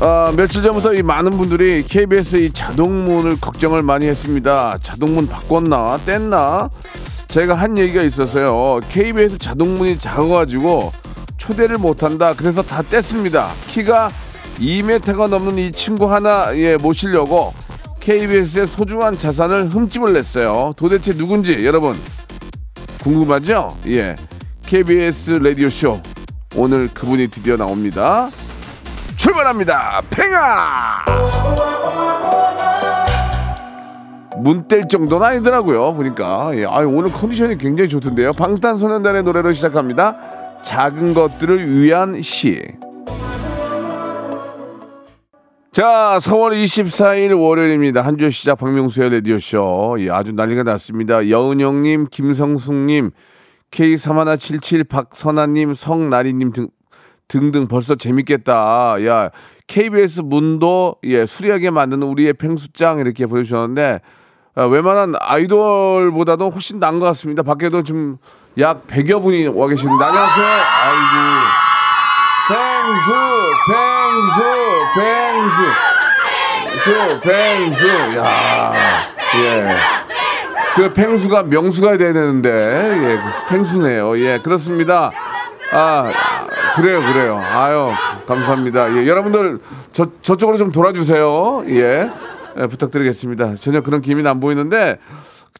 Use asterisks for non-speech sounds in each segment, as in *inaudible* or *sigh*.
아, 며칠 전부터 이 많은 분들이 KBS 이 자동문을 걱정을 많이 했습니다. 자동문 바꿨나 뗐나? 제가 한 얘기가 있었어요. KBS 자동문이 작아가지고 초대를 못한다. 그래서 다 뗐습니다. 키가 2m가 넘는 이 친구 하나 예, 모시려고 KBS의 소중한 자산을 흠집을 냈어요. 도대체 누군지 여러분 궁금하죠? 예. KBS 라디오 쇼 오늘 그분이 드디어 나옵니다. 출발합니다. 팽아! 문뗄 정도는 아니더라고요. 보니까. 예. 아, 오늘 컨디션이 굉장히 좋던데요. 방탄소년단의 노래로 시작합니다. 작은 것들을 위한 시. 자, 4월 24일 월요일입니다. 한 주 시작 박명수의 라디오쇼. 예, 아주 난리가 났습니다. 여은영님, 김성숙님, K3177 박선아님, 성나리님 등, 등등 벌써 재밌겠다. 야, KBS 문도 예, 수리하게 만드는 우리의 팽수장 이렇게 보여주셨는데 아, 웬만한 아이돌보다도 훨씬 나은 것 같습니다. 밖에도 좀약 100여 분이 와 계시는데 안녕하세요. 아이고. 팽수, 팽수, 팽수, 수, 팽수. 야, 예. 그 팽수가 명수가 돼야 되는데, 예, 팽수네요. 예, 그렇습니다. 아, 그래요, 그래요. 아유, 감사합니다. 예, 여러분들, 저, 저쪽으로 좀 돌아주세요. 예, 예, 부탁드리겠습니다. 전혀 그런 기미는 안 보이는데,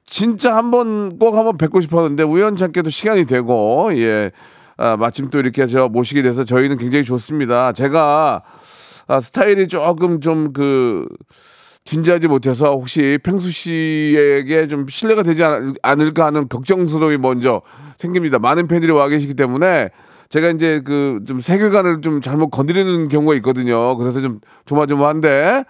진짜 한번 꼭 한번 뵙고 싶었는데, 우연찮게도 시간이 되고, 예, 아, 마침 또 이렇게 저 모시게 돼서 저희는 굉장히 좋습니다. 제가 아, 스타일이 조금 좀 그 진지하지 못해서 혹시 팽수 씨에게 좀 신뢰가 되지 않- 않을까 하는 걱정스러움이 먼저 생깁니다. 많은 팬들이 와 계시기 때문에 제가 이제 그 좀 세계관을 좀 잘못 건드리는 경우가 있거든요. 그래서 좀 조마조마한데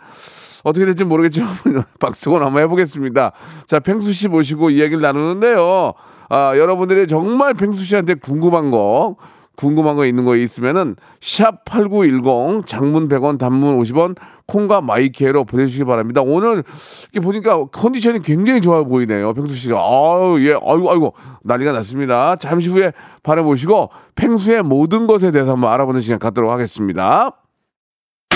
어떻게 될지 모르겠지만 *laughs* 박수건 한번 해보겠습니다. 자, 팽수 씨 모시고 이야기를 나누는데요. 아, 여러분들이 정말 팽수 씨한테 궁금한 거, 궁금한 거 있는 거 있으면은 샵 8910 장문 100원 단문 50원 콩과 마이케로 보내주시기 바랍니다. 오늘 이렇게 보니까 컨디션이 굉장히 좋아 보이네요. 팽수 씨가. 아유, 예, 아이고, 아이고, 난리가 났습니다. 잠시 후에 바라보시고 팽수의 모든 것에 대해서 한번 알아보는 시간 갖도록 하겠습니다.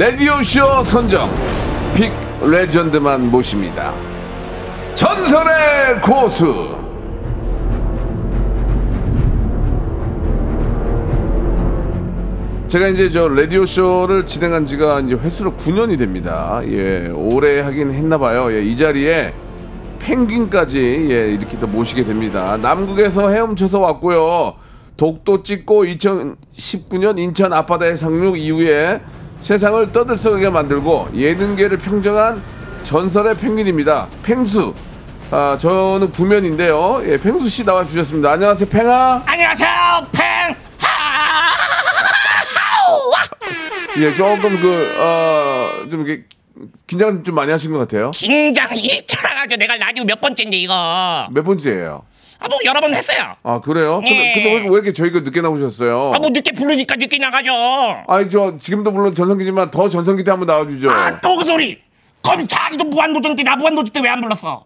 레디오쇼 선정 빅 레전드만 모십니다. 전설의 고수 제가 이제 저 라디오 쇼를 진행한 지가 이제 횟수로 9년이 됩니다. 예, 오래 하긴 했나 봐요. 예, 이 자리에 펭귄까지 예, 이렇게 또 모시게 됩니다. 남극에서 헤엄쳐서 왔고요. 독도 찍고 2019년 인천 앞바다에 상륙 이후에 세상을 떠들썩하게 만들고 예능계를 평정한 전설의 펭귄입니다. 펭수. 아, 저는 구면인데요. 예, 펭수 씨 나와 주셨습니다. 안녕하세요, 펭아. 안녕하세요 팽 예, 조금 그, 어, 좀 이렇게 긴장 좀 많이 하신 것 같아요. 긴장이 잘하죠 내가 라디오 몇 번째인데 이거 몇 번째예요? 아 뭐 여러 번 했어요 아, 그래요? 근데, 예. 근데 왜, 왜 이렇게 저희가 늦게 나오셨어요? 아 뭐 늦게 부르니까 늦게 나가죠 아니, 저, 지금도 물론 전성기지만 더 전성기 때 한번 나와주죠. 아 또 그 소리 그럼 자기도 무한도전 때 나 무한도전 때 왜 안 불렀어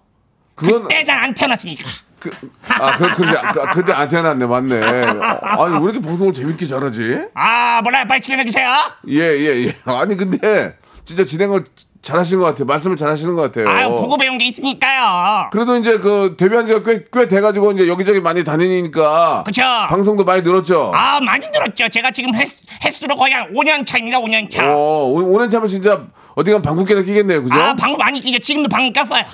그건, 그때 난 안 태어났으니까 그, 아, 그, 그지, 그, 그때 안 태어났네, 맞네. 아니, 왜 이렇게 방송을 재밌게 잘하지? 아 몰라요 빨리 진행해 주세요 예, 예, 예. 아니, 근데, 진짜 진행을 잘하시는 것 같아요. 말씀을 잘하시는 것 같아요. 아유 보고 배운 게 있으니까요. 그래도 이제 그 데뷔한 지가 꽤, 꽤 돼가지고 이제 여기저기 많이 다니니까 그쵸. 방송도 많이 늘었죠. 아 많이 늘었죠. 제가 지금 횟, 횟수로 거의 한 5년 차입니다. 5년 차. 어, 오- 오는 차면 진짜 어디 가면 방귀깨나 끼겠네요. 그죠? 아 방금 많이 끼죠. 지금도 방금 꼈어요.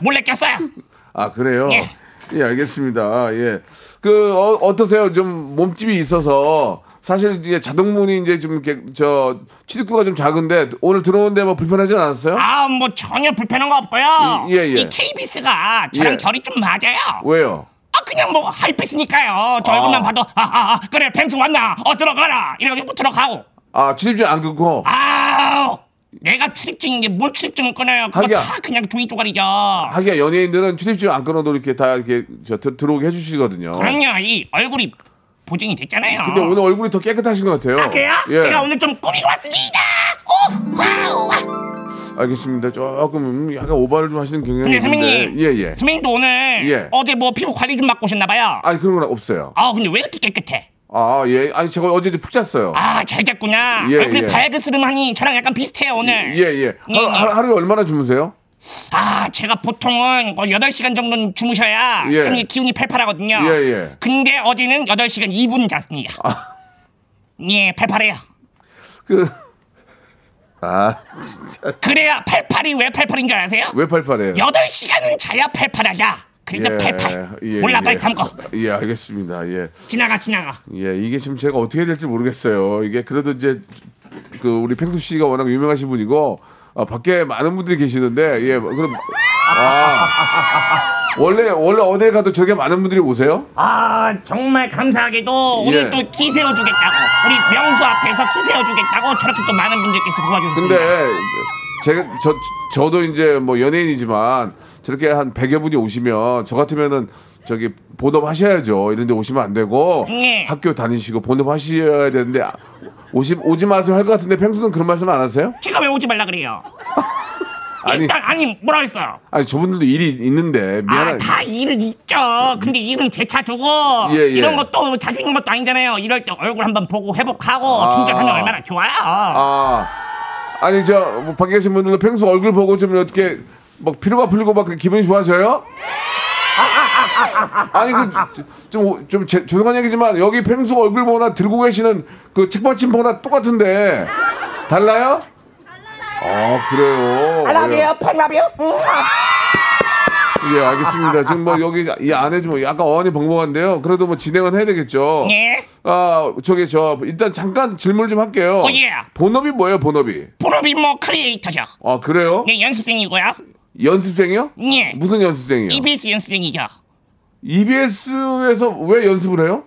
몰래 꼈어요. *laughs* 아, 그래요? 예. 예, 알겠습니다. 예. 그, 어, 어떠세요? 좀 몸집이 있어서 사실 이제 자동문이 이제 좀 이렇게 저 취득구가 좀 작은데 오늘 들어오는데 뭐 불편하진 않았어요? 아 뭐 전혀 불편한 거 없고요. 이- 예, 예. 이 KBS가 저랑 예. 결이 좀 맞아요. 왜요? 아 그냥 뭐 하이패스니까요. 저 얼굴만 봐도 아아 아, 그래 펭수 왔나? 어 들어가라. 이래가지고 뭐 들어가고. 아, 출입증 안 끊고? 아우 내가 출입증인데 뭘 출입증을 끊어요? 그거 하기야. 다 그냥 종이 쪼가리죠. 하기야 연예인들은 출입증 안 끊어도 이렇게 다 이렇게 저 들- 들어오게 해주시거든요. 그럼요. 이 얼굴이 보증이 됐잖아요. 근데 오늘 얼굴이 더 깨끗하신 것 같아요. 아, 그래요? 예. 제가 오늘 좀 꾸미고 왔습니다. 오 와우. 와. 알겠습니다. 조금 약간 오버를 좀 하시는 경향이 근데 있는데. 선배님, 예, 예. 선배님도 오늘 예. 어제 뭐 피부 관리 좀 받고 오셨나 봐요. 아니 그런 건 없어요. 아 근데 왜 이렇게 깨끗해? 아, 예. 아니 제가 어제 푹 잤어요. 아 잘 잤구나. 예, 얼굴이 예. 밝으스름하니 저랑 약간 비슷해요 오늘. 예, 예. 하루, 예. 하루, 하루에 얼마나 주무세요? 아 제가 보통은 거의 8시간 정도는 주무셔야 예. 좀 이게 기운이 팔팔하거든요. 예, 예. 근데 어제는 8시간 2분 잤습니다. 예 팔팔해요. 그, 아, 진짜. 그래야 팔팔이 왜 팔팔인 줄 아세요? 왜 팔팔해요? 8시간은 자야 팔팔하다. 그래서 팔팔. 예, 몰라 예. 빨리 감고. 예, 알겠습니다. 예. 지나가 지나가. 예, 이게 지금 제가 어떻게 해야 될지 모르겠어요. 이게 그래도 이제 그 우리 펭수 씨가 워낙 유명하신 분이고 아, 밖에 많은 분들이 계시는데 예, 그럼 아 원래 원래 어딜 가도 저게 많은 분들이 오세요? 아 정말 감사하게도 오늘 예. 또키 세워주겠다고 우리 명수 앞에서 키 세워주겠다고 저렇게 또 많은 분들께서 도와주셨습니다. 근데 제가 저 저도 이제 뭐 연예인이지만 저렇게 한 100여 분이 오시면 저 같으면은 저기 본업 하셔야죠. 이런 데 오시면 안 되고 네. 학교 다니시고 본업 하셔야 되는데 아, 오시 오지 마세요 할 것 같은데 펭수는 그런 말씀 안 하세요? 제가 왜 오지 말라 그래요? *laughs* 아니 일단 아니 뭐라 했어요? 아니 저분들도 일이 있는데 미안한 아다 일은 있죠. 근데 일은 제차 두고 예, 예. 이런 것도 자주 있는 것도 아니잖아요. 이럴 때 얼굴 한번 보고 회복하고 아. 충전하면 얼마나 좋아요. 아 아니 저뭐 밖에 계신 분들도 펭수 얼굴 보고 좀 어떻게 막 피로가 풀리고 막 기분이 좋아져요? 아니 그좀좀 죄송한 얘기지만 여기 펭수 얼굴 보거나 들고 계시는 그 책받침 보거나 똑같은데 달라요? 아 그래요. 라비요 팽라비요. 예, 예 알겠습니다. 지금 뭐 여기 이 안에 좀 약간 어안이 벙벙한데요. 그래도 뭐 진행은 해야 되겠죠. 예. 아 저기 저 일단 잠깐 질문 좀 할게요. 어, 예. 본업이 뭐예요 본업이? 본업이 뭐 크리에이터죠. 아 그래요? 예 연습생이고요. 연습생이요? 예. 무슨 연습생이요? EBS 연습생이죠. EBS에서 왜 연습을 해요?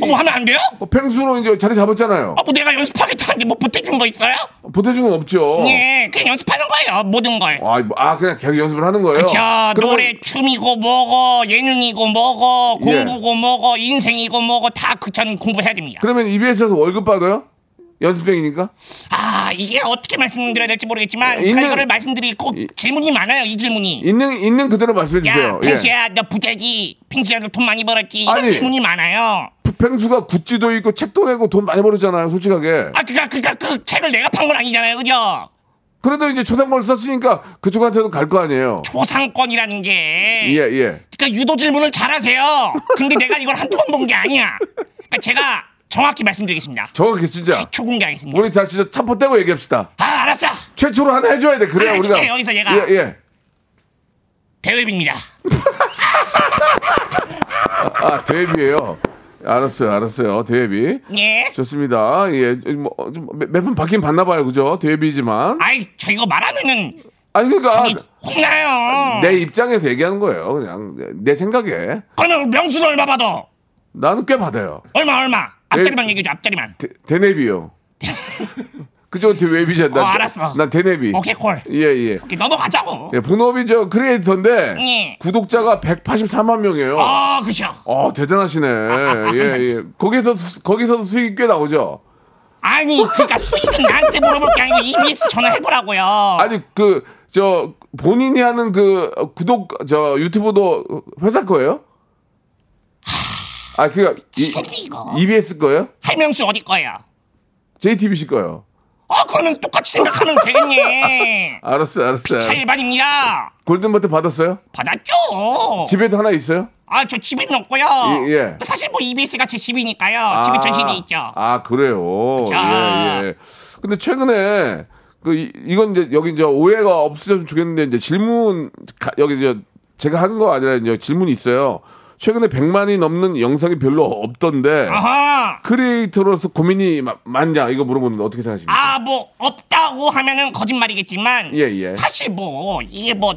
어, 뭐 하면 안 돼요? 어, 펭수로 이제 자리 잡았잖아요. 아, 뭐 내가 연습하겠다는데 뭐 보태준 거 있어요? 보태준 건 없죠. 예, 그냥 연습하는 거예요. 모든 걸. 아, 뭐, 아 그냥 계속 연습을 하는 거예요. 그쵸. 그러면 노래, 춤이고 뭐고, 예능이고 뭐고, 예. 공부고 뭐고, 인생이고 뭐고, 다 그전 공부해야 됩니다. 그러면 EBS에서 월급 받아요? 연습생이니까? 아, 이게 어떻게 말씀드려야 될지 모르겠지만, 있는- 제가 이거를 말씀드리고 질문이 많아요, 이 질문이. 있는 있는 그대로 말씀해 야, 주세요. 예. 너 부자지. 펭수야, 너 돈 많이 벌었지. 이런 아니. 질문이 많아요. 펭수가 굿즈도 있고 책도 내고 돈 많이 벌었잖아요, 솔직하게. 아, 그니까, 그니까, 그 책을 내가 판 건 아니잖아요, 그죠? 그래도 이제 초상권을 썼으니까 그쪽한테도 갈 거 아니에요. 초상권이라는 게. 예, 예. 그러니까 유도 질문을 잘하세요. 근데 내가 이걸 한두 번 본 게 아니야. 그러니까 제가 정확히 말씀드리겠습니다. 정확히 진짜. 최초 공개하겠습니다. 우리 다 진짜 차포 떼고 얘기합시다. 아 알았어. 최초로 하나 해줘야 돼. 그래야 하나 우리가. 해줄게, 여기서 얘가. 예, 예. 대회비입니다. 아, 데뷔예요. 알았어요, 알았어요. 데뷔. 예. 좋습니다. 예, 뭐몇번 받긴 받나 봐요, 그죠? 데뷔지만. 아이 저 이거 말하면은 아니 그러니까 이 혼나요. 내 입장에서 얘기하는 거예요. 그냥 내 생각에 그러면 명수는 얼마 받아? 나는 꽤 받아요. 얼마 얼마? 앞자리만 얘기해줘 앞자리만. 대, 대내비요. 그죠? 대외비자. 난, 어, 알았어. 난 대내비. 오케이 콜. 예, 예. 오케이, 넘어가자고. 예, 본업이 저 크리에이터인데 예. 구독자가 184만 명이에요. 아 그죠. 어, 대단하시네. *laughs* 예, 예. 거기서 거기서도 수익이 꽤 나오죠. 아니 그러니까 수익은 나한테 물어볼 게 아니고 EBS 전화해보라고요. 아니 그 저 본인이 하는 그 구독 저 유튜브도 회사 거예요? 아 그니까 미치겠네. EBS 거예요? 할명수 어디 거예요? JTBC 거요. 어 그러면 똑같이 생각하면 되겠네. 알았어, 알았어. 차 일반입니다. 골든버튼 받았어요? 받았죠. 집에도 하나 있어요? 아 저 집에는 없고요. 예, 예. 사실 뭐 EBS가 제 집이니까요. 집에 전시돼 있죠. 아, 그래요. 그죠. 예, 예. 근데 최근에 그 이, 이건 이제 여기 이제 오해가 없으셨으면 좋겠는데 이제 질문 가- 여기 이제 제가 한 거 아니라 이제 질문이 있어요. 최근에 100만이 넘는 영상이 별로 없던데 아하. 크리에이터로서 고민이 마- 많냐 이거 물어보는데 어떻게 생각하십니까? 아 뭐 없다고 하면은 거짓말이겠지만 예, 예. 사실 뭐 이게 뭐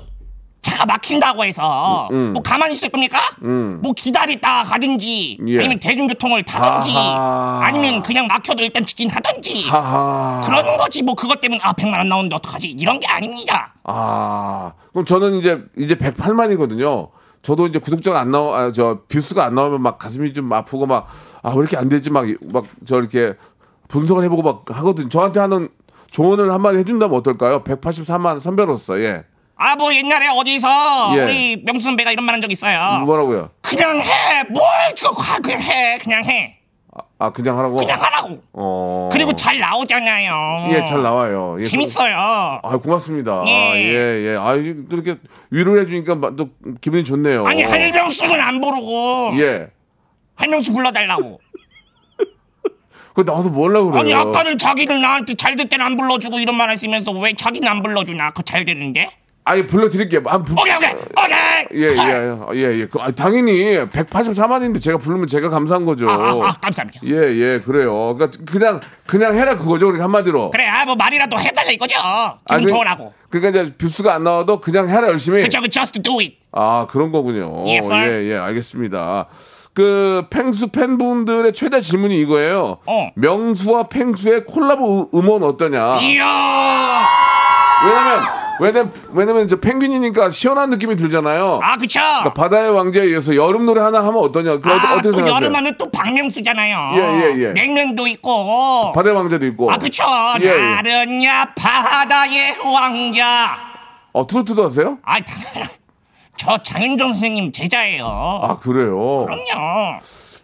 차가 막힌다고 해서 뭐 가만히 있을 겁니까? 뭐 기다리다 가든지 음, 예. 아니면 대중교통을 타든지 아하. 아니면 그냥 막혀도 일단 직진하든지 하하. 그러는 거지 뭐 그것 때문에 아 100만 원 나오는데 어떡하지 이런 게 아닙니다. 아, 그럼 저는 이제 이제 108만이거든요. 저도 이제 구독자가 안 나오, 아, 저 views가 안 나오면 막 가슴이 좀 아프고 막 아 왜 이렇게 안 되지 막 막 저 이렇게 분석을 해보고 막 하거든. 저한테 하는 조언을 한마디 해준다면 어떨까요? 184만 선배로서 예. 아 뭐 옛날에 어디서 예. 우리 명수 선배가 이런 말 한 적 있어요. 뭐라고요? 그냥 해. 뭘 그거 가- 그냥 해. 그냥 해. 아, 아, 그냥 하라고. 그냥 하라고. 어. 그리고 잘 나오잖아요. 예, 잘 나와요. 예, 재밌어요. 아, 고맙습니다. 예. 아, 예, 예. 아, 이렇게 위로해 주니까 마- 또 기분이 좋네요. 아니 한일병수는 안 부르고 예. 한명수 불러달라고. *laughs* 그 나와서 뭐 하려고 그래요? 아니 아까는 자기는 나한테 잘 될 때는 안 불러주고 이런 말 했으면서 왜 자기는 안 불러주나? 그거 잘 되는데? 아니 불러드릴게요. 아, 부... 오케이 오케이 오케이. 예, 예, 예, 예. 그, 아, 당연히 184만인데 제가 부르면 제가 감사한 거죠. 아, 아, 아, 감사합니다. 예, 예, 그래요. 그러니까 그냥 그냥 해라 그거죠. 우리 한마디로. 그래 아 뭐 말이라도 해달라 이거죠. 기분 그- 좋으라고. 그러니까 이제 views가 안 나와도 그냥 해라 열심히. 그쵸 그 just do it. 아 그런 거군요. Yes, sir. 예, 예, 알겠습니다. 그 펭수 팬분들의 최대 질문이 이거예요. 어. 명수와 펭수의 콜라보 음- 음원 어떠냐? 이야. 왜냐면 왜냐면 왜냐면 저 펭귄이니까 시원한 느낌이 들잖아요. 아 그쵸. 그러니까 바다의 왕자에 이어서 여름 노래 하나 하면 어떠냐? 그 아, 어떻게 또 생각하세요? 여름하면 또 박명수잖아요. 예, 예, 예. 냉면도 있고. 바다의 왕자도 있고. 아 그쵸. 예, 예. 나른야 바다의 왕자. 어 트로트도 하세요? 아 당연. 저 장윤정 선생님 제자예요. 아 그래요. 그럼요.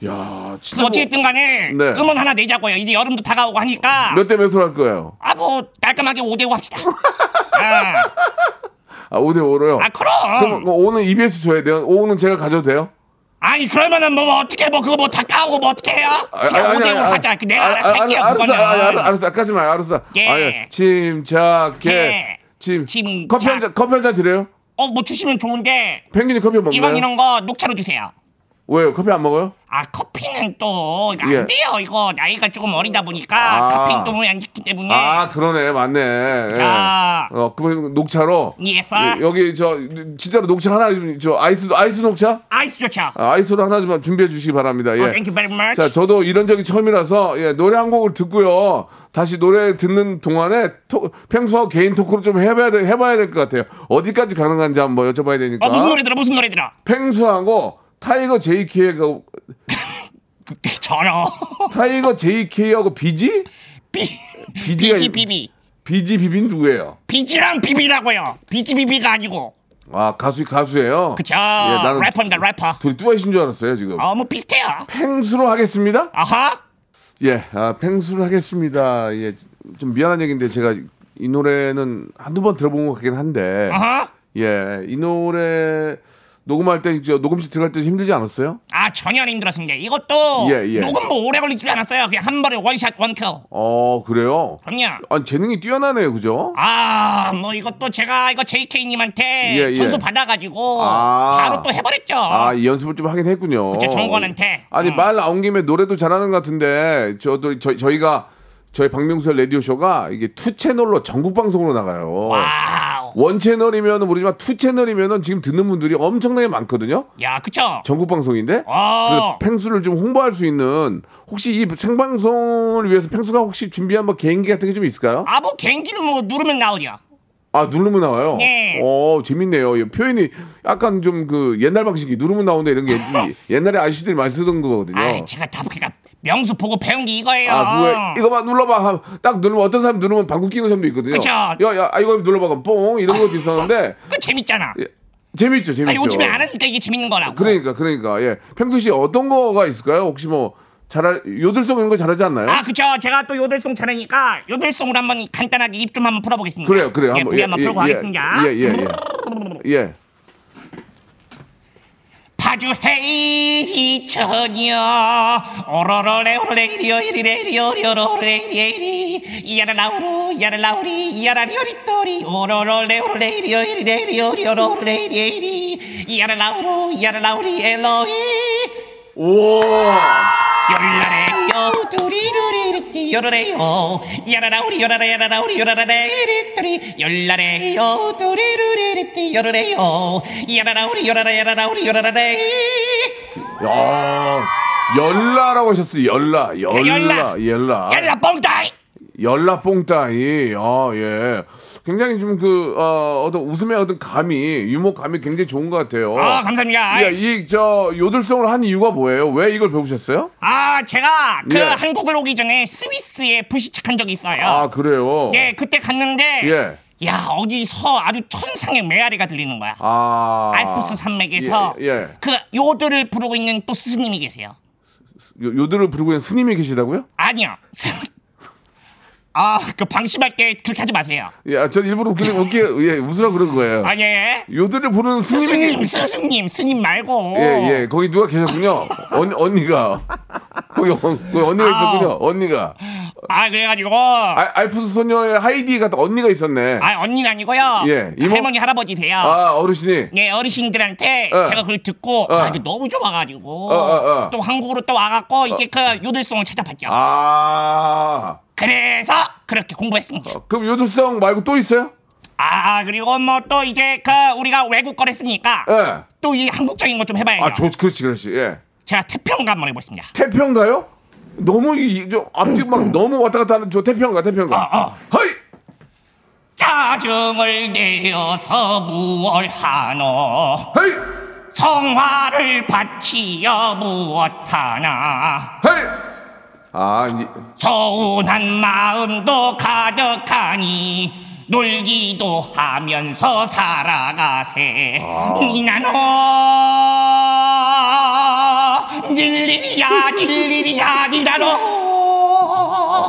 야 진짜 뭐 어찌됐든 간에 네. 음원 하나 내자고요. 이제 여름도 다가오고 하니까. 몇 대 몇으로 할 거예요? 아 뭐 깔끔하게 5대5 합시다. 아, 아 5대 5로요. 아 그럼 그럼. 뭐 5는 EBS 줘야 돼요. 5는 제가 가져도 돼요? 아니 그러면은 뭐, 뭐 어떻게 뭐 그거 뭐 다 까고 뭐 어떻게 해요? 아, 그냥 아니, 5대5 아니, 아니, 하자. 그 내가 아니, 알아서 아니, 할게요 알았어, 그거는. 아니, 알았어, 알았어, 아까지 마요, 알았어. 예. 아, 예. 침착해. 예. 침. 침착. 커피 한 잔, 커피 한 잔 드려요? 어 뭐 주시면 좋은데 펭귄이 커피 먹나요? 이왕 이런 거 녹차로 주세요. 왜요? 커피 안 먹어요? 아 커피는 또 이거 안 예. 돼요. 이거 나이가 조금 어리다 보니까 아. 카페인 도움이 안 좋기 때문에. 아, 그러네, 맞네. 예. 자. 어, 그러면 녹차로. 예, sir. 여기 저 진짜로 녹차 하나 좀, 저 아이스 아이스 녹차? 아이스 좋죠. 아, 아이스로 하나 좀 준비해 주시기 바랍니다. 예. 어, thank you very much. 자, 저도 이런 적이 처음이라서 예, 노래 한 곡을 듣고요. 다시 노래 듣는 동안에 토, 펭수하고 개인 토크를 좀 해봐야 돼, 해봐야 될 것 같아요. 어디까지 가능한지 한번 여쭤봐야 되니까. 어 무슨 노래 들어 무슨 노래 들어? 펭수하고 타이거 JK하고 *laughs* 전어. 타이거 JK하고 비지? 비 비지가 비지 이- 비비. 비지 비빈 누구예요? 비지랑 비비라고요. 비지 비비가 아니고. 아 가수 가수예요. 그쵸. 예, 나는 래퍼입니다 래퍼. 둘이 듀엣이신 줄 알았어요 지금. 어뭐 비슷해요. 펭수로 하겠습니다. 아하. 예, 아, 펭수를 하겠습니다. 예, 좀 미안한 얘기인데 제가 이 노래는 한두 번 들어본 것 같긴 한데, 아하. 예, 이 노래 녹음할 때, 저 녹음실 들어갈 때 힘들지 않았어요? 아 전혀 안 힘들었습니다. 이것도 예, 예. 녹음 뭐 오래 걸리지 않았어요. 그냥 한 번에 원샷 원킬. 어, 그래요? 그럼요. 아니, 재능이 뛰어나네요, 그죠? 아, 뭐 이것도 제가 이거 JK님한테 예, 예. 전수 받아가지고 아. 바로 또 해버렸죠. 아, 이 연습을 좀 하긴 했군요. 그쵸, 정권한테. 아니, 음. 말 나온 김에 노래도 잘하는 것 같은데, 저도, 저, 저희가, 저희 박명수의 라디오 쇼가 이게 two 채널로 전국 방송으로 나가요. Wow. One 채널이면 모르지만 two 채널이면은 지금 듣는 분들이 엄청나게 많거든요. 야, 그쵸? 전국 방송인데 어. 그래서 펭수를 좀 홍보할 수 있는 혹시 이 생방송을 위해서 펭수가 혹시 준비한 뭐 개인기 같은 게 좀 있을까요? 아, 뭐 개인기는 뭐 누르면 나오죠. 아 누르면 나와요. 네. 어 재밌네요. 이 표현이 약간 좀 그 옛날 방식이 누르면 나온다 이런 게 이- *laughs* 옛날에 아저씨들이 많이 쓰던 거거든요. 아, 제가 다 그러니까 명수 보고 배운 게 이거예요. 아, 그거 이거 봐 눌러봐. 하- 딱 누르면 어떤 사람 누르면 방구 끼는 사람도 있거든요. 그쵸. 야, 야, 아, 이거 눌러봐. 그럼 뽕 이런 것도 있었는데 *laughs* 그거 재밌잖아. 예, 재밌죠, 재밌죠. 아, 요즘에 안 하니까 이게 재밌는 거라고. 그러니까, 그러니까 예. 씨 어떤 거가 있을까요? 혹시 뭐 잘할 요들송 이런 거 잘하지 않나요? 아 그쵸 제가 또 요들송 잘하니까 요들송으로 한번 간단하게 입 좀 한번 풀어보겠습니다 그래요, 그래요. 예, 한번 불이 한번 풀고 하겠습니다 예, 예, 예. 예. 파주헤이 처녀 오로로레 오로레리오 이리레리오 리오로레리오리리 야라라우루 야라라우리 야라리오리또리 오로로레 오로레리오 이리레리오 리오로레리리 야라라우루 야라라우리 엘로이 오. 열라레 요 두리루리리띠 요라레요 야라라 우리 요라라 야라라 우리 요라라레리또리 열라레요 두리루리리띠 요라레요 야라라 우리 요라라 야라라 우리 요라라레 야. 열라라고 하셨어요. 열라. 열라. 열라. 열라. 열라 뻥다이 열라 뽕따이. 아, 예. 굉장히 좀 그, 어, 어떤 웃음의 어떤 감이, 유머 감이 굉장히 좋은 것 같아요. 아 감사합니다 예, 이, 저, 요들송을 한 이유가 뭐예요? 왜 이걸 배우셨어요? 아 제가 그 예. 한국을 오기 전에 스위스에 불시착한 적이 있어요 아, 그래요? 예 그때 갔는데 예. 야 어디서 아주 천상의 메아리가 들리는 거야 아. 알프스 산맥에서 예, 예. 그 요들을 부르고 있는 또 스님이 계세요 요, 요들을 부르고 있는 스님이 계시다고요? 아니요. 아, 그 방심할 때 그렇게 하지 마세요. 예, 아, 저 일부러 웃기, 웃기, 예, 웃으라 그런 거예요. *laughs* 아니, 예. 요들을 부르는 스님이. 스승님, 스승님, 스님 말고. 예, 예, 거기 누가 계셨군요. 언, 언니가. 거기, 언, 거기 언니가 있었군요. 언니가. 아, 그래가지고. 아, 알프스 소녀의 하이디 같은 언니가 있었네. 아, 언니는 아니고요. 예, 이모? 할머니, 할아버지세요. 아, 어르신이. 예, 어르신들한테 어. 제가 그걸 듣고 어. 아, 이게 너무 좋아가지고 어, 어, 어. 또 한국으로 또 와갖고 이제 그 요들송을 찾아봤죠. 아. 그래서 그렇게 공부했습니다. 그럼 요들송 말고 또 있어요? 아, 그리고 뭐 또 이제 그 우리가 외국 거를 쓰니까 예. 또 이 한국적인 거 좀 해봐야죠. 아, 좋, 그렇지, 그렇지. 예. 제가 태평가 한번 해보겠습니다. 태평가요? 너무, 이, 저, 앞뒤 막 너무 왔다 갔다 하는 저 태평가, 태평가. 어, 어. 허이! 짜증을 내어서 무얼 하노 허이! 성화를 바치여 무엇하나 허이! 아, 이, 서운한 마음도 가득하니 놀기도 하면서 살아가세 니나노 일일이야 일일이야 니나노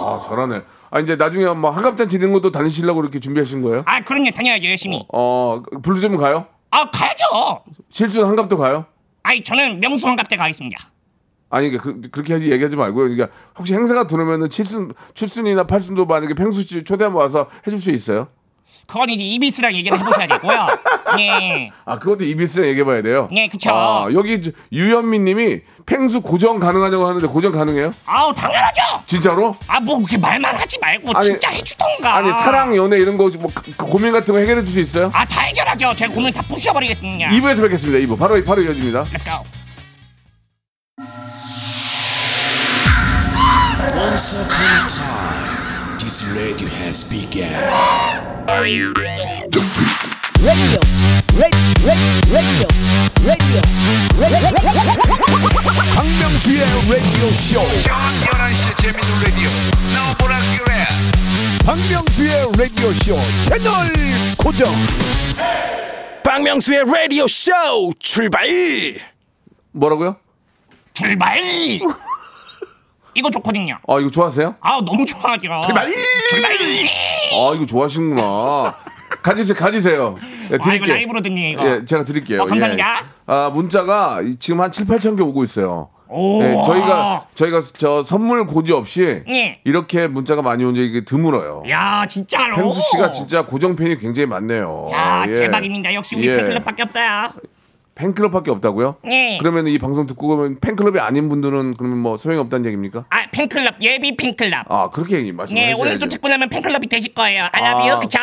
아, 잘하네. 아, 이제 나중에 뭐 한갑잔치 이런 것도 다니시려고 이렇게 준비하신 거예요? 아 그럼요 당연하죠 열심히 어, 블루즈면 가요? 아 가야죠 실수 한갑도 가요? 아니 저는 명수 한갑대 가겠습니다 아니 그, 그렇게 하지 얘기하지 말고요. 그러니까 혹시 행사가 들어오면은 칠순 칠순이나 팔순도 만약에 팽수 씨 초대하면 와서 해줄 수 있어요? 그건 이제 이비스랑 얘기를 해보셔야 되고요 *laughs* 예. 아 그것도 이비스랑 얘기해봐야 돼요. 예, 그쵸. 아, 여기 저- 유현미님이 팽수 고정 가능하냐고 하는데 고정 가능해요? 아우 당연하죠 진짜로? 아 뭐 그렇게 말만 하지 말고 아니, 진짜 해주던가 아니 사랑 연애 이런 거 뭐 고민 같은 거 해결해 줄 수 있어요? 아 다 해결하죠 제가 고민 다 부셔버리겠습니다 2부에서 뵙겠습니다. 2부 바로 바로 이어집니다. Let's go Once upon a time, this radio has begun. radio, radio, radio, radio, radio, 박명수의 라디오 쇼. 저녁 11시 재밌는 라디오. 너보라 그래. 박명수의 라디오 쇼 채널 고정. 박명수의 라디오 쇼 출발 뭐라고요? 출발 이거 좋거든요 아 이거 좋아하세요? 아 너무 좋아하죠 출발 출발 아 이거 좋아하시는구나. 가지세요, 가지세요. 예, 아 이거 드릴게요. 라이브로 듣니 이거 예, 제가 드릴게요. 어, 감사합니다. 예. 아, 문자가 이- 지금 한 7, 8천 개 오고 있어요. 오. 예, 저희가 저희가 저 선물 고지 없이 예. 이렇게 문자가 많이 온 적이 드물어요. 야 진짜로 펭수 씨가 진짜 고정 팬이 굉장히 많네요. 야 예. 대박입니다 역시 우리 예. 팬클럽밖에 없어요 팬클럽밖에 없다고요? 예. 그러면 이 방송 듣고 보면 팬클럽이 아닌 분들은 그러면 뭐 소용이 없다는 얘기입니까? 아 팬클럽 예비 팬클럽 아 그렇게 얘기 예 말씀하셔야죠. 오늘 또 듣고 나면 팬클럽이 되실 거예요 love you 그쵸?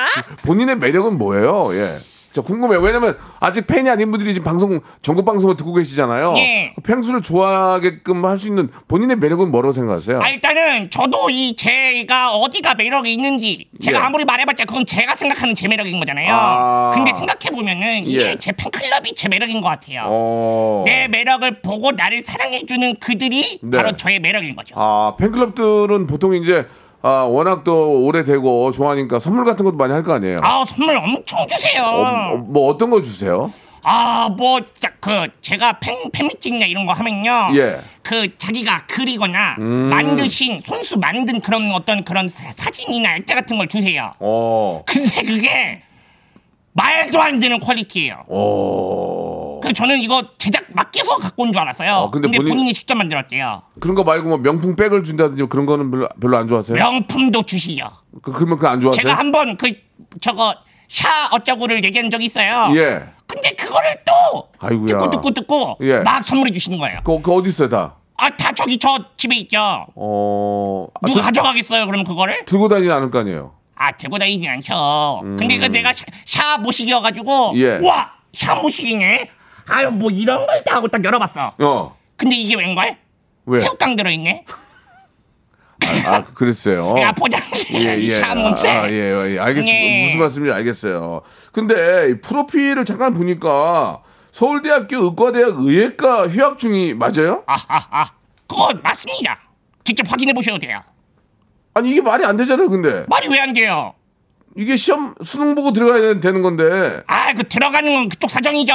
본인의 매력은 뭐예요? 예. 저 궁금해요. 왜냐면 아직 팬이 아닌 분들이 지금 방송 전국 방송을 듣고 계시잖아요. 예. 펭수를 좋아하게끔 할 수 있는 본인의 매력은 뭐라고 생각하세요? 아 일단은 저도 이 제가 어디가 매력이 있는지 제가 예. 아무리 말해봤자 그건 제가 생각하는 제 매력인 거잖아요. 아. 근데 생각해 보면은 이게 예. 제 팬클럽이 제 매력인 것 같아요. 어. 내 매력을 보고 나를 사랑해주는 그들이 네. 바로 저의 매력인 거죠. 아 팬클럽들은 보통 이제 아 워낙 또 오래되고 좋아하니까 선물 같은 것도 많이 할 거 아니에요. 아 선물 엄청 주세요. 어, 어, 뭐 어떤 거 주세요? 아, 뭐, 자, 그, 제가 팬, 팬미팅이나 이런 거 하면요. 예. 음. 그, 자기가 그리거나 만드신, 손수 만든 그런 어떤 그런 사, 사진이나 액자 같은 걸 주세요. 어. 근데 그게 말도 안 되는 퀄리티예요. 어. 그래서 저는 이거 제작 맡겨서 갖고 온 줄 알았어요. 어, 근데 근데, 본인- 본인이 직접 만들었대요. 그런 거 말고 뭐 명품 백을 준다든지 그런 거는 별로, 별로 안 좋아하세요? 명품도 주시죠. 그, 그러면 그거 안 좋아하세요? 제가 한번 그 저거 샤 어쩌고를 얘기한 적이 있어요. 예. 근데 그거를 또 아이고야. 듣고 듣고 듣고 예. 막 선물해 주시는 거예요. 그, 그 어디 있어요 다? 아 다 저기 저 집에 있죠. 어. 아, 누가 들- 가져가겠어요? 그럼 그거를? 들고 다니지 않을 거 아니에요? 아 들고 다니진 않죠. 근데 그 내가 샤, 샤 모식이어가지고 음. 예. 와 샤 모식이네. 아유 뭐 이런 걸 다 하고 딱 열어봤어. 어. 근데 이게 웬걸? 왜? 새우깡 들어있네. 아, 그랬어요. *laughs* 야 포장지 예, 예. 샤 아. 아, 예, 예. 알겠습니다. 예. 무슨 말씀인지 알겠어요. 근데 이 프로필을 잠깐 보니까 서울대학교 의과대학 의예과 휴학 중이 맞아요? 아하하 그거 맞습니다. 직접 확인해 보셔도 돼요. 아니 이게 말이 안 되잖아요, 근데. 말이 왜 안 돼요? 이게 시험 수능 보고 들어가야 되는 건데 아, 그 들어가는 건 그쪽 사정이죠.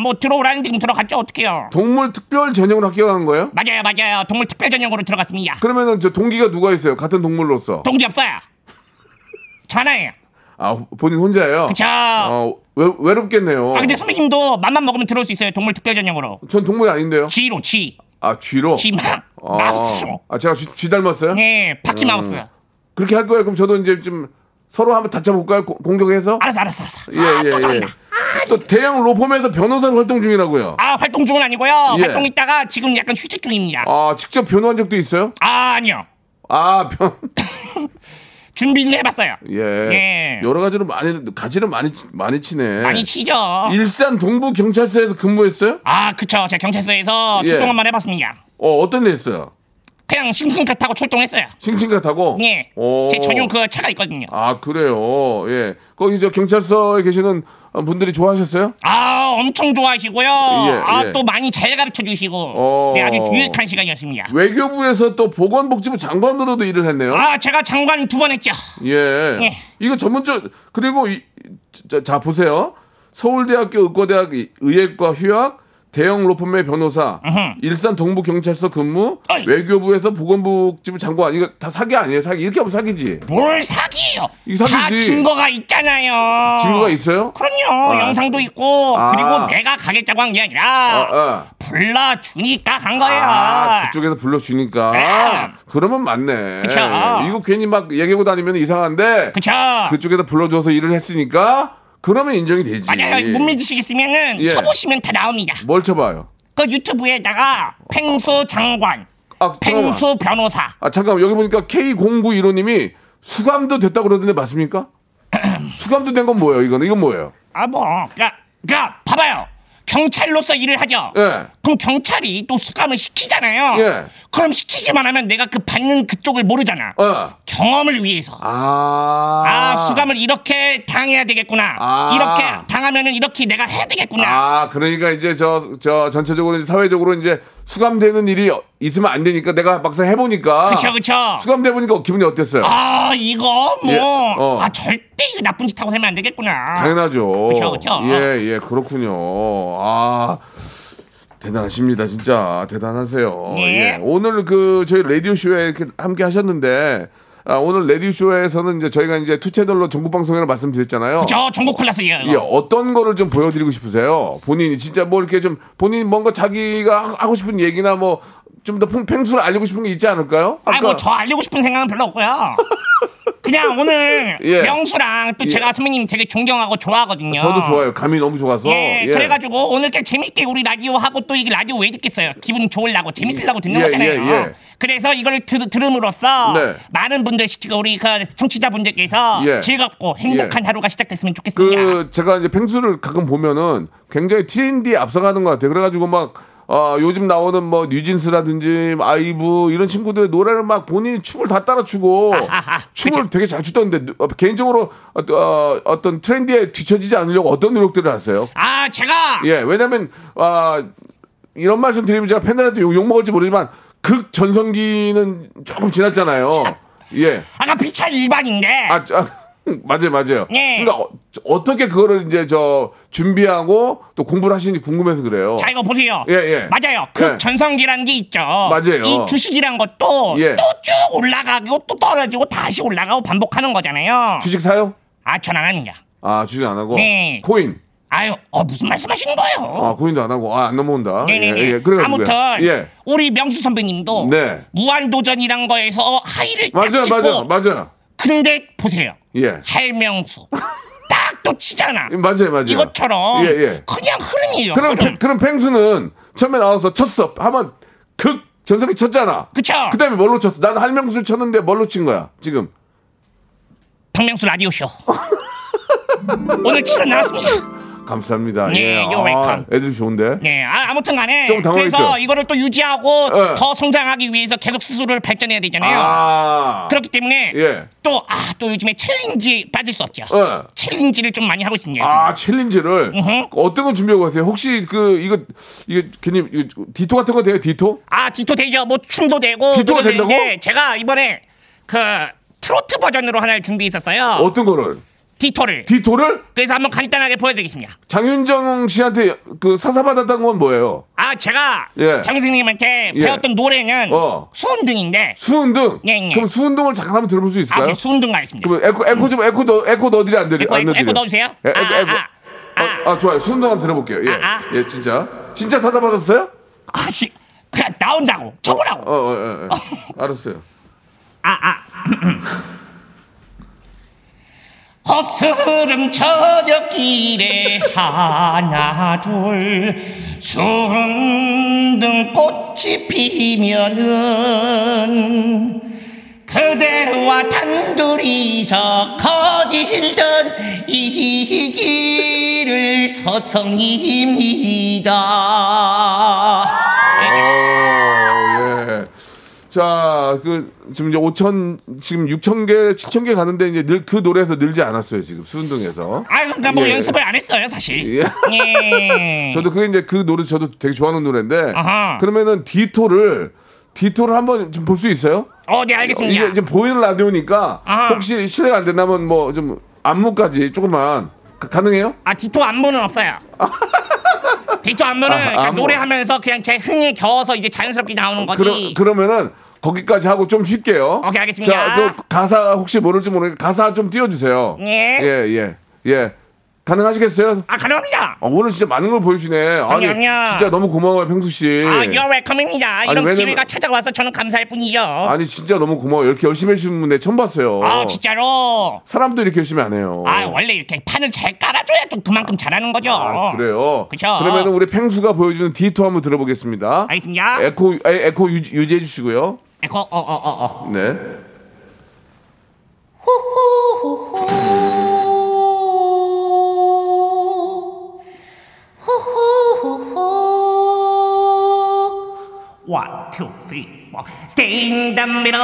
뭐 들어오라는 지금 들어갔죠. 어떡해요? 동물 특별 전형으로 합격한 거예요? 맞아요, 맞아요. 동물 특별 전형으로 들어갔습니다. 그러면은 저 동기가 누가 있어요? 같은 동물로서. 동기 없어요. 저 하나예요. 아 본인 혼자예요? 그쵸. 어 외, 외롭겠네요. 아, 근데 선배님도 맘만 먹으면 들어올 수 있어요. 동물 특별 전형으로. 전 동물이 아닌데요. 쥐로, 쥐. 아 쥐로. 쥐 마, 아, 마우스로. 아 제가 쥐, 쥐 닮았어요? 네, 바퀴 음. 마우스. 그렇게 할 거예요. 그럼 저도 이제 좀 서로 한번 다쳐볼까요? 고- 공격해서? 알았어, 알았어, 알았어. 예, 아, 예, 또 예. 또 대형 로펌에서 변호사로 활동 중이라고요. 아, 활동 중은 아니고요. 예. 활동 있다가 지금 약간 휴직 중입니다. 아, 직접 변호한 적도 있어요? 아, 아니요. 아, 변. *laughs* 준비는 해봤어요. 예. 예. 여러 가지로 많이 가지를 많이 치- 많이 치네. 많이 치죠. 일산 동부 경찰서에서 근무했어요? 아, 그쵸. 제가 경찰서에서 예. 출동 한번 해봤습니다. 어, 어떤 일 했어요? 그냥 싱싱카 타고 출동했어요. 싱싱카 타고? 예. 오. 제 전용 그 차가 있거든요. 아, 그래요. 예. 거기 저 경찰서에 계시는 분들이 좋아하셨어요? 아, 엄청 좋아하시고요. 아, 예. 또 많이 잘 가르쳐 주시고. 어. 네, 아주 유익한 시간이었습니다. 외교부에서 또 보건복지부 장관으로도 일을 했네요. 아, 제가 장관 두 번 했죠. 예. 예. 이거 전문적 그리고 이, 자, 자 보세요. 서울대학교 의과대학 이- 의예과 휴학, 대형 로펌의 변호사, 일산 동부경찰서 근무, 어이. 외교부에서 보건복지부 장관 이거 다 사기 아니에요? 사기 이렇게 하면 사기지. 뭘 사기예요? 이거 다 사기지. 증거가 있잖아요. 증거가 있어요? 그럼요. 아. 영상도 있고 아. 그리고 내가 가겠다고 한 게 아니라 아, 아. 불러주니까 간 거예요. 아, 그쪽에서 불러주니까. 그래. 그러면 맞네. 그쵸. 이거 괜히 막 얘기하고 다니면 이상한데. 그쵸? 그쪽에서 불러줘서 일을 했으니까 그러면 인정이 되지. 맞아요. 못 믿으시겠으면은 예. 쳐보시면 다 나옵니다. 뭘 쳐봐요? 그 유튜브에다가 팽수 장관, 아. 팽수 변호사. 아 잠깐 여기 보니까 K0915님이 수감도 됐다 고 그러던데 맞습니까? *clears throat* 수감도 된 건 뭐예요? 이거는 이건 뭐예요? 아 뭐, 그러니까, 그러니까 봐봐요. 경찰로서 일을 하죠. 예. 그럼 경찰이 또 수감을 시키잖아요. 예. 그럼 시키기만 하면 내가 그 받는 그쪽을 모르잖아. 어. 경험을 위해서. 아. 아, 수감을 이렇게 당해야 되겠구나. 아. 이렇게 당하면은 이렇게 내가 해야 되겠구나. 아, 그러니까 이제 저, 저 전체적으로 이제 사회적으로 이제 수감되는 일이 있으면 안 되니까 내가 막상 해보니까. 그쵸, 그쵸. 수감돼 보니까 기분이 어땠어요? 아, 이거 뭐. 예, 어. 아, 절대 이거 나쁜 짓 하고 살면 안 되겠구나. 당연하죠. 그쵸, 그쵸. 예, 예, 그렇군요. 아. 대단하십니다, 진짜 대단하세요. 예. 예. 오늘 그 저희 라디오 쇼에 이렇게 함께 하셨는데 아, 오늘 라디오 쇼에서는 이제 저희가 이제 two 채널로 전국 방송이라고 말씀드렸잖아요. 저 전국 클래스예요. 예, 어떤 거를 좀 보여드리고 싶으세요? 본인이 진짜 뭐 이렇게 좀 본인이 뭔가 자기가 하- 하고 싶은 얘기나 뭐 좀 더 펭수를 알리고 싶은 게 있지 않을까요? 아, 뭐저 알리고 싶은 생각은 별로 없고요. *laughs* 그냥 오늘 *laughs* 예. 명수랑 또 예. 제가 선배님 되게 존경하고 좋아하거든요. 저도 좋아요. 감이 너무 좋아서. 예, 예. 그래가지고 오늘 이렇게 재밌게 우리 라디오 하고 또 이게 라디오 왜 듣겠어요? 기분 좋으려고 재밌으려고 듣는 예, 거잖아요. 예, 예. 그래서 이거를 들, 들음으로써 네. 많은 분들 시- 우리 그 청취자분들께서 예. 즐겁고 행복한 예. 하루가 시작됐으면 좋겠습니다. 그 제가 이제 펭수를 가끔 보면은 굉장히 트렌디에 앞서가는 것 같아요. 그래가지고 막 어, 요즘 나오는 뭐 뉴진스라든지 아이브 이런 친구들 노래를 막 본인이 춤을 다 따라 추고 춤을 되게 잘 추던데 누- 어, 개인적으로 어, 어, 어 떤 트렌디에 뒤처지지 않으려고 어떤 노력들을 하세요? 아 제가 예, 왜냐면 아 이런 말씀 드리면 제가 팬들한테 욕, 욕 먹을지 모르지만 극 전성기는 조금 지났잖아요. 예. 아까 비차 일반인데 아, 아, *laughs* 맞아요, 맞아요. 네. 그러니까 어, 어떻게 그거를 이제 저 준비하고 또 공부를 하시는지 궁금해서 그래요. 자 이거 보세요. 예, 예. 맞아요. 그 예. 전성기란 게 있죠. 맞아요. 이 주식이란 것도 예. 또 쭉 올라가고 또 떨어지고 다시 올라가고 반복하는 거잖아요. 주식 사요? 아, 전 안 합니다. 아, 주식 안 하고. 네. 코인. 아유, 어, 무슨 말씀하시는 거예요? 아, 코인도 안 하고. 아, 안 넘어온다. 네네네. 예, 예. 그래가지고요. 아무튼 예. 우리 명수 선배님도 네. 무한도전이란 거에서 하이를 딱 맞아요, 맞아요, 맞아요. 근데 보세요. 예. 할명수 *laughs* 딱 또 치잖아. 맞아요, 맞아요. 이것처럼 예, 예. 그냥 흐름이에요. 그럼 흐름. 팽- 그럼 팽수는 처음에 나와서 쳤어. 하면 극 전성기 쳤잖아. 그쵸? 그다음에 뭘로 쳤어? 나는 할명수를 쳤는데 뭘로 친 거야? 지금. 박명수 라디오 쇼. *laughs* 오늘 출연 나왔습니다. 감사합니다. 네, 예. you're 아. 애들이 좋은데. 네, 아, 아무튼 간에 좀 당황했죠? 그래서 이거를 또 유지하고 예. 더 성장하기 위해서 계속 스스로를 발전해야 되잖아요. 아. 그렇기 때문에 예. 또아 또 요즘에 챌린지 빠질 수 없죠. 예. 챌린지를 좀 많이 하고 있습니다. 아 챌린지를 음흠. 어떤 걸 준비하고 가세요? 혹시 그 이거 이게 괜히 이거 Ditto 같은 거 돼요? Ditto? 아 Ditto 되죠. 뭐 춤도 되고 Ditto가 된다고? 제가 이번에 그 트로트 버전으로 하나를 준비했었어요. 어떤 거를? Ditto를. Ditto를 그래서 한번 간단하게 보여드리겠습니다. 장윤정 씨한테 그 사사 받았다는 건 뭐예요? 아 제가 예. 장 선생님한테 예. 배웠던 노래는 어. 수은등인데 수은등. 예, 예. 그럼 수은등을 잠깐 한번 들어볼 수아 있을까요? 그 수은등 가겠습니다. 그럼 에코 에코 좀 에코 넣 에코 넣어드리 안 드리 에코, 안 에코, 넣어드려? 에코 넣어주세요. 에, 에코 아, 에코. 아, 아. 아, 아, 좋아요. 수은등 한번 들어볼게요. 예, 아, 아. 예, 진짜 진짜 사사 받았어요? 아씨 그냥 나온다고 쳐보라고. 어, 어, 어, 어. 알았어요. 아, 아. 허스름 저녁길에 하나 둘 순등 꽃이 피면은 그대와 단둘이서 거닐던 이 길을 서성입니다. 어, 예. 자, 그 지금 이제 5천 지금 6천 개, 7천 개 가는데 이제 늘 그 노래에서 늘지 않았어요 지금 수은등에서. 아, 그러니까 뭐 예. 연습을 안 했어요, 사실. 예. 예. *laughs* 저도 그게 이제 그 노래 저도 되게 좋아하는 노래인데 아하. 그러면은 디토를 디토를 한번 좀 볼 수 있어요? 어, 네, 알겠습니다. 이게 지금 보이는 라디오니까 아하. 혹시 실례가 안 된다면 뭐 좀 안무까지 조금만 가- 가능해요? 아 디토 안무는 없어요. *laughs* 디토 안무는 아, 그냥 안무. 노래하면서 그냥 제 흥에 겨워서 이제 자연스럽게 나오는 거지. 그러, 그러면은 거기까지 하고 좀 쉴게요. 오케이, 알겠습니다. 자, 그 가사 혹시 모를지 모르니까 가사 좀 띄워주세요. 예. 예, 예, 예. 가능하시겠어요? 아 가능합니다. 아, 오늘 진짜 많은 걸 보여주시네. 아니, 아니요. 진짜 너무 고마워요, 펭수 씨. 아, you're welcome입니다. 이런 왜냐면- 기회가 찾아와서 저는 감사할 뿐이죠. 아, 아니, 진짜 너무 고마워요. 이렇게 열심히 해주시는 분내 처음 봤어요. 진짜로. 사람도 이렇게 열심히 안 해요. 아 원래 이렇게 판을 잘 깔아줘야 또 그만큼 잘하는 거죠. 아, 그래요? 그쵸. 그러면 우리 펭수가 보여주는 디토 한번 들어보겠습니다. 알겠습니다. 에코, 에, 에코 유, 유지해 주시고요. 에코 어어 어 어. 네. One, two, three, four. Stay in the middle,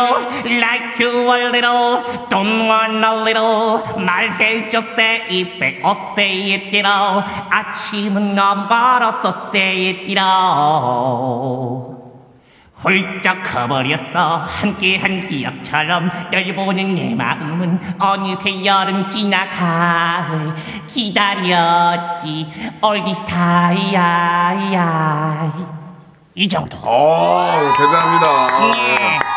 like you a little. Don't want a little. 말해줘, say it back, or say it, you know. 아침은 say it, you know. 훌쩍 커버렸어. 함께한 기억처럼 널 보는 내 마음은 어느새 여름 지나 가을 기다렸지. All this time 이 정도. 어, 대단합니다. 예.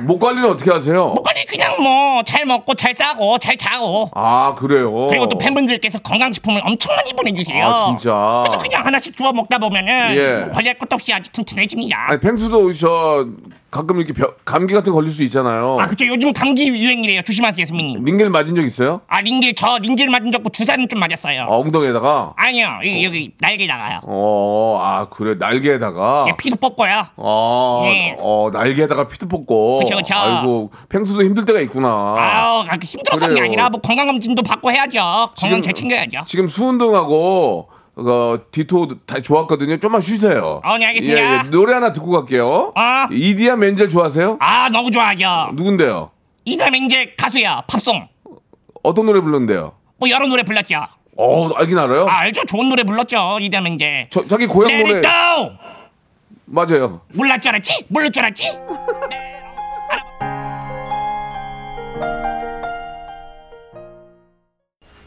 목 관리는 어떻게 하세요? 목걸이 그냥 뭐 잘 먹고 잘 싸고 잘 자고 아, 그래요? 그리고 또 팬분들께서 건강식품을 엄청 많이 보내주세요 아, 진짜? 그래서 그냥 하나씩 주워 먹다 보면은 예. 뭐 관리할 것도 없이 아주 튼튼해집니다 아니, 펭수도 저 가끔 이렇게 벼- 감기 같은 거 걸릴 수 있잖아요. 아 그쵸 요즘 감기 유행이래요 조심하세요 선배님 링겔 맞은 적 있어요? 아 링겔 저 링겔 맞은 적고 주사는 좀 맞았어요. 아, 엉덩이에다가? 아니요 여기, 여기 날개다가요. 어, 아, 그래. 날개에다가? 예, 피도 뽑고요. 아, 예. 어, 날개에다가 피도 뽑고. 그쵸, 그쵸. 아이고, 펭수도 힘들 때가 있구나. 아우 아, 힘들어서 게 그래요. 아니라 뭐 건강 검진도 받고 해야죠. 건강 잘 챙겨야죠. 지금 수운동하고 어, 디토 다 좋았거든요. 좀만 쉬세요. 어, 네, 알겠습니다. 예, 예. 노래 하나 듣고 갈게요. 어. 이디야 멘젤 좋아하세요? 아 너무 좋아하죠. 누군데요? 이담 이제 가수야 팝송. 어떤 노래 불렀는데요? 뭐 여러 노래 불렀죠. 어, 알긴 알아요? 아 알죠 좋은 노래 불렀죠 이담 이제. 저, 자기 고향 Let 노래. 맞아요. 몰랐 줄 알았지? 줄 알았지?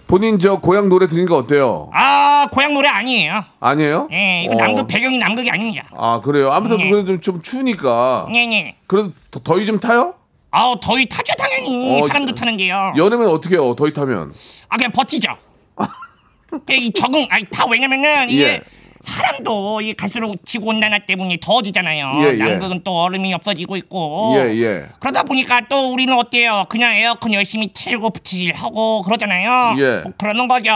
본인 저 고향 노래 들으니까 어때요? 아 고향 노래 아니에요. 아니에요? 예, 이거 어. 남극 배경이 남극이 아닙니다. 아 그래요. 아무튼 네. 그래도 좀, 좀 추우니까. 네네. 그래도 더, 더위 좀 타요? 아우 더위 타죠 당연히 어, 사람도 타는데요. 여름엔 어떻게 해요? 더위 타면? 아 그냥 버티죠. *laughs* 이 적응 아니 다 왜냐면은 이게 예. 사람도 이 갈수록 지구 온난화 때문에 더워지잖아요. 예, 예. 남극은 또 얼음이 없어지고 있고. 예, 예. 그러다 보니까 또 우리는 어때요? 그냥 에어컨 열심히 틀고 붙이질하고 그러잖아요. 예. 뭐 그러는 거죠.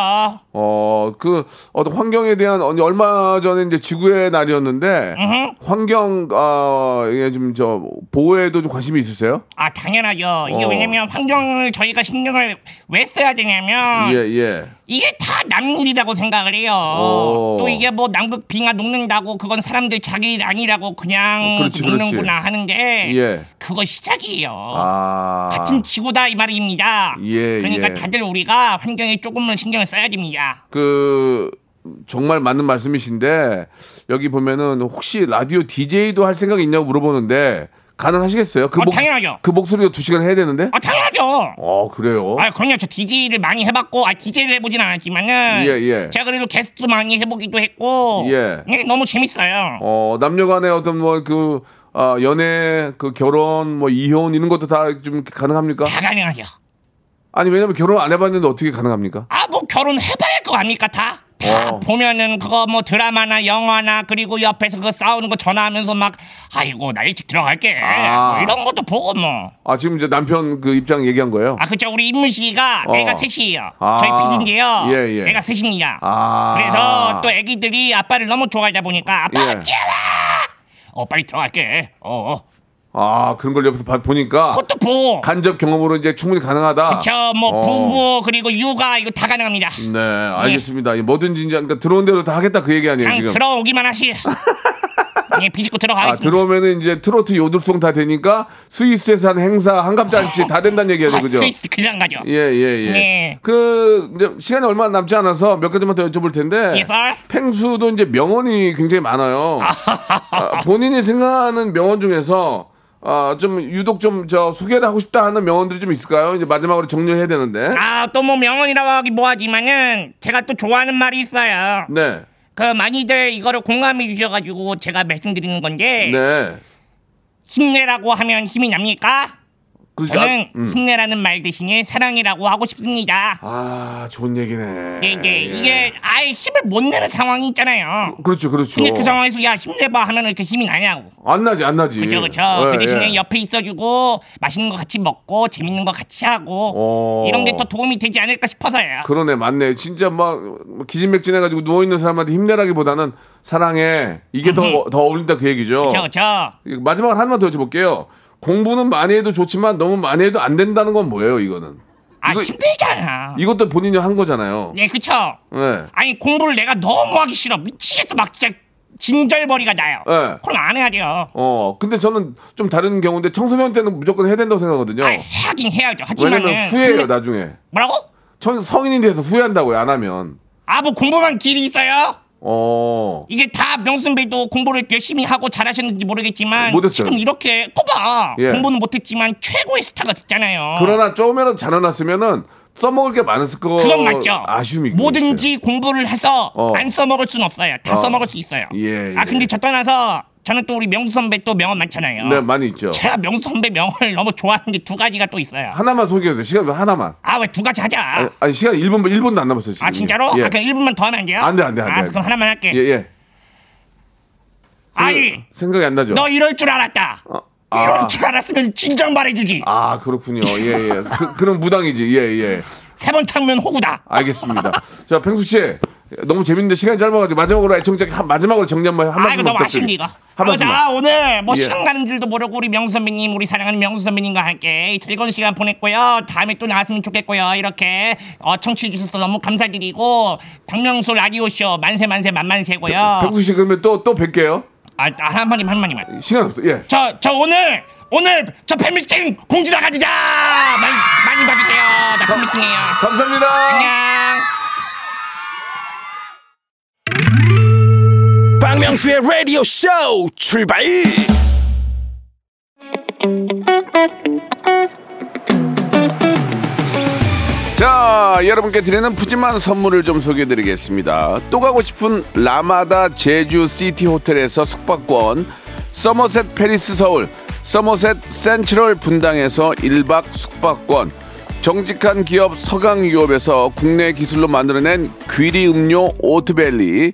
어, 그 어떤 환경에 대한 얼마 전에 이제 지구의 날이었는데 환경 아, 이게 좀 저 보호에도 좀 관심이 있으세요? 아 당연하죠. 이게 어. 왜냐면 환경을 저희가 신경을 왜 써야 되냐면 예, 예. 이게 다 남일이라고 생각을 해요. 오. 또 이게 뭐 남극 빙하 녹는다고 그건 사람들 자기 일 아니라고 그냥 어, 그렇지, 그렇지. 녹는구나 하는데 예. 그거 시작이에요. 아. 같은 지구다 이 말입니다. 예, 그러니까 예. 다들 우리가 환경에 조금은 신경을 써야 됩니다. 그 정말 맞는 말씀이신데 여기 보면은 혹시 라디오 DJ도 할 생각이 있냐고 물어보는데 가능하시겠어요? 그 어, 당연하죠. 그 목소리가 두 시간 해야 되는데? 아 당연하죠. 어 그래요? 아, 그럼요. 저 DJ를 많이 해봤고, 아, DJ를 해보진 않았지만은, 예, 예. 제가 그래도 게스트 많이 해보기도 했고, 예. 네, 너무 재밌어요. 어 남녀간의 어떤 뭐그 아, 연애 그 결혼 뭐 이혼 이런 것도 다 좀 가능합니까? 다 가능하죠. 아니 왜냐면 결혼 안 해봤는데 어떻게 가능합니까? 아, 뭐 결혼 해봐야 할 거 아닙니까, 다? 다 어. 보면은 그거 뭐 드라마나 영화나 그리고 옆에서 그 싸우는 거 전화하면서 막 아이고 나 일찍 들어갈게 아. 뭐 이런 것도 보고 뭐. 아 지금 이제 남편 그 입장 얘기한 거예요? 아 그쵸 우리 임문 씨가 어. 애가 셋이에요. 아. 저희 PD인데요. 예, 예. 애가 셋입니다. 아. 그래서 또 애기들이 아빠를 너무 좋아하다 보니까 아빠 예. 어 빨리 들어갈게. 어. 어. 아 그런 걸 옆에서 봐- 보니까 그것도 보고. 간접 경험으로 이제 충분히 가능하다. 그쵸 뭐 어. 부부 그리고 육아 이거 다 가능합니다. 네, 알겠습니다. 뭐든지 이제 그러니까 들어온 대로 다 하겠다 그 얘기 아니에요 그냥 지금. 들어오기만 하시. *laughs* 예, 비집고 아 들어가겠습니다. 들어오면은 이제 트로트 요들송 다 되니까 스위스에서 한 행사 한갑잔치 다 된다는 얘기죠, 아, 그죠? 스위스 그냥 가죠. 예, 예, 예. 네. 그 이제 시간이 얼마 남지 않아서 몇 가지만 더 여쭤볼 텐데. 예, 썰. 펭수도 이제 명언이 굉장히 많아요. *laughs* 아, 본인이 생각하는 명언 중에서 아, 좀 유독 좀 저 소개를 하고 싶다 하는 명언들이 좀 있을까요? 이제 마지막으로 정리를 해야 되는데. 아, 또 뭐 명언이라고 하기 뭐하지만은 제가 또 좋아하는 말이 있어요. 네. 그 많이들 이거를 공감해 주셔가지고 제가 말씀드리는 건데 네. 힘내라고 하면 힘이 납니까? 그렇죠. 저는 아, 음. 힘내라는 말 대신에 사랑이라고 하고 싶습니다. 아, 좋은 얘기네. 네, 네. 예. 이게 아예 힘을 못 내는 상황이 있잖아요. 그 렇죠, 그렇죠. 근데 그 상황에서 야 힘내봐 하면 이렇게 힘이 나냐고. 안 나지, 안 나지. 그죠 그죠. 예, 그 대신에 예. 옆에 있어주고 맛있는 거 같이 먹고 재밌는 거 같이 하고 어. 이런 게 더 도움이 되지 않을까 싶어서요. 그러네, 맞네. 진짜 막 기진맥진해가지고 누워 있는 사람한테 힘내라기보다는 사랑해. 이게 더 더 어울린다 그 얘기죠. 그죠 그죠. 마지막으로 하나만 더 여쭤볼게요. 공부는 많이 해도 좋지만 너무 많이 해도 안 된다는 건 뭐예요, 이거는? 아 이거- 힘들잖아. 이것도 본인이 한 거잖아요. 네 그쵸. 네. 아니 공부를 내가 너무 하기 싫어 미치겠어 막 진짜 진절머리가 나요. 네. 그럼 안 해야 돼요. 어, 근데 저는 좀 다른 경우인데 청소년 때는 무조건 해야 된다고 생각하거든요. 아 하긴 해야죠. 하지만은 왜냐면 후회해요, 근데- 나중에. 뭐라고? 청, 성인이 돼서 후회한다고요, 안 하면. 아 뭐 공부만 길이 있어요? 어. 이게 다 명순배도 공부를 열심히 하고 잘하셨는지 모르겠지만 못했어요. 지금 이렇게 꼽아 예. 공부는 못했지만 최고의 스타가 됐잖아요. 그러나 조금이라도 잘해놨으면은 써먹을 게 많았을 거 그건 맞죠. 아쉬움이 뭐든지 공부를 해서 어. 안 써먹을 수는 없어요. 다 어. 써먹을 수 있어요. 예, 아 예. 근데 저 떠나서 저는 또 우리 명수 선배 또 명언 많잖아요. 네 많이 있죠 제가 명수 선배 명언을 너무 좋아하는 게 두 가지가 또 있어요. 하나만 소개해 주세요 시간 하나만 아 왜 두 가지 하자. 아니, 아니 시간 1분 1분도 안 남았어요 지금 아 진짜로? 예. 아 그럼 1분만 더 하면 안 돼요? 안 돼, 안 돼, 안 돼, 아 안 돼. 그럼 하나만 할게. 예, 예. 아니 생각이 안 나죠 너 이럴 줄 알았다. 어, 아. 이럴 줄 알았으면 진작 말해주지. 아 그렇군요 예예 그, 그럼 무당이지 예예 세 번 창면 호구다. 알겠습니다 자 *laughs* 펭수 씨 너무 재밌는데 시간이 짧아가지고 마지막으로 애청자 한 마지막으로 정리 한번 한아 말씀 너무 아쉽네 이거. 한 아, 말씀 자 오늘 뭐 예. 시간 가는 줄도 모르고 우리 명수 선배님 우리 사랑하는 명수 선배님과 함께 즐거운 시간 보냈고요. 다음에 또 나왔으면 좋겠고요. 이렇게 어, 청취해 주셔서 너무 감사드리고 박명수 라디오 쇼 만세 만세 만만세고요. 펭수 씨 그러면 또 또 뵐게요 아, 아, 한 마디만 한 마디만. 시간 없어 예 저, 저 오늘, 오늘 저 팬미팅 공지 나갑니다! 많이, 많이 봐주세요. 나 팬미팅이에요. 감사합니다 안녕. 박명수의 라디오 쇼 출발 자, 여러분께 드리는 푸짐한 선물을 좀 소개해 드리겠습니다. 또 가고 싶은 라마다 제주 시티 호텔에서 숙박권, 서머셋 팰리스 서울, 서머셋 센트럴 분당에서 1박 숙박권, 정직한 기업 서강유업에서 국내 기술로 만들어낸 귀리 음료 오트벨리,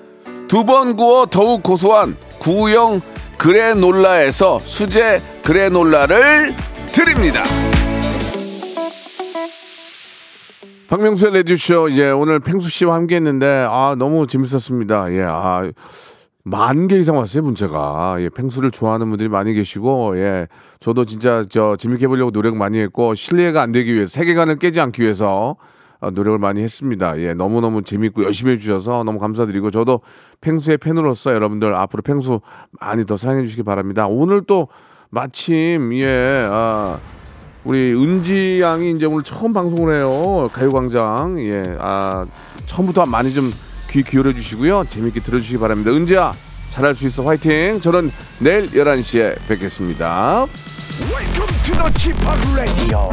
두 번 구워 더욱 고소한 구형 그래놀라에서 수제 그래놀라를 드립니다. 박명수의 레디쇼 예 오늘 팽수 씨와 함께했는데 아 너무 재밌었습니다. 예 아. 만 개 이상 왔어요 문자가 예 팽수를 좋아하는 분들이 많이 계시고 예 저도 진짜 저 재밌게 해보려고 노력 많이 했고 실례가 안 되기 위해서 세계관을 깨지 않기 위해서 아, 노력을 많이 했습니다. 예, 너무너무 재밌고 열심히 해주셔서 너무 감사드리고 저도 팽수의 팬으로서 여러분들 앞으로 팽수 많이 더 사랑해 주시기 바랍니다. 오늘 또 마침 예, 아, 우리 은지 양이 이제 오늘 처음 방송을 해요. 가요광장. 예, 아, 처음부터 많이 좀 귀 기울여 주시고요. 재밌게 들어주시기 바랍니다. 은지야, 잘할 수 있어. 화이팅! 저는 내일 11시에 뵙겠습니다. Welcome to the Chip Radio.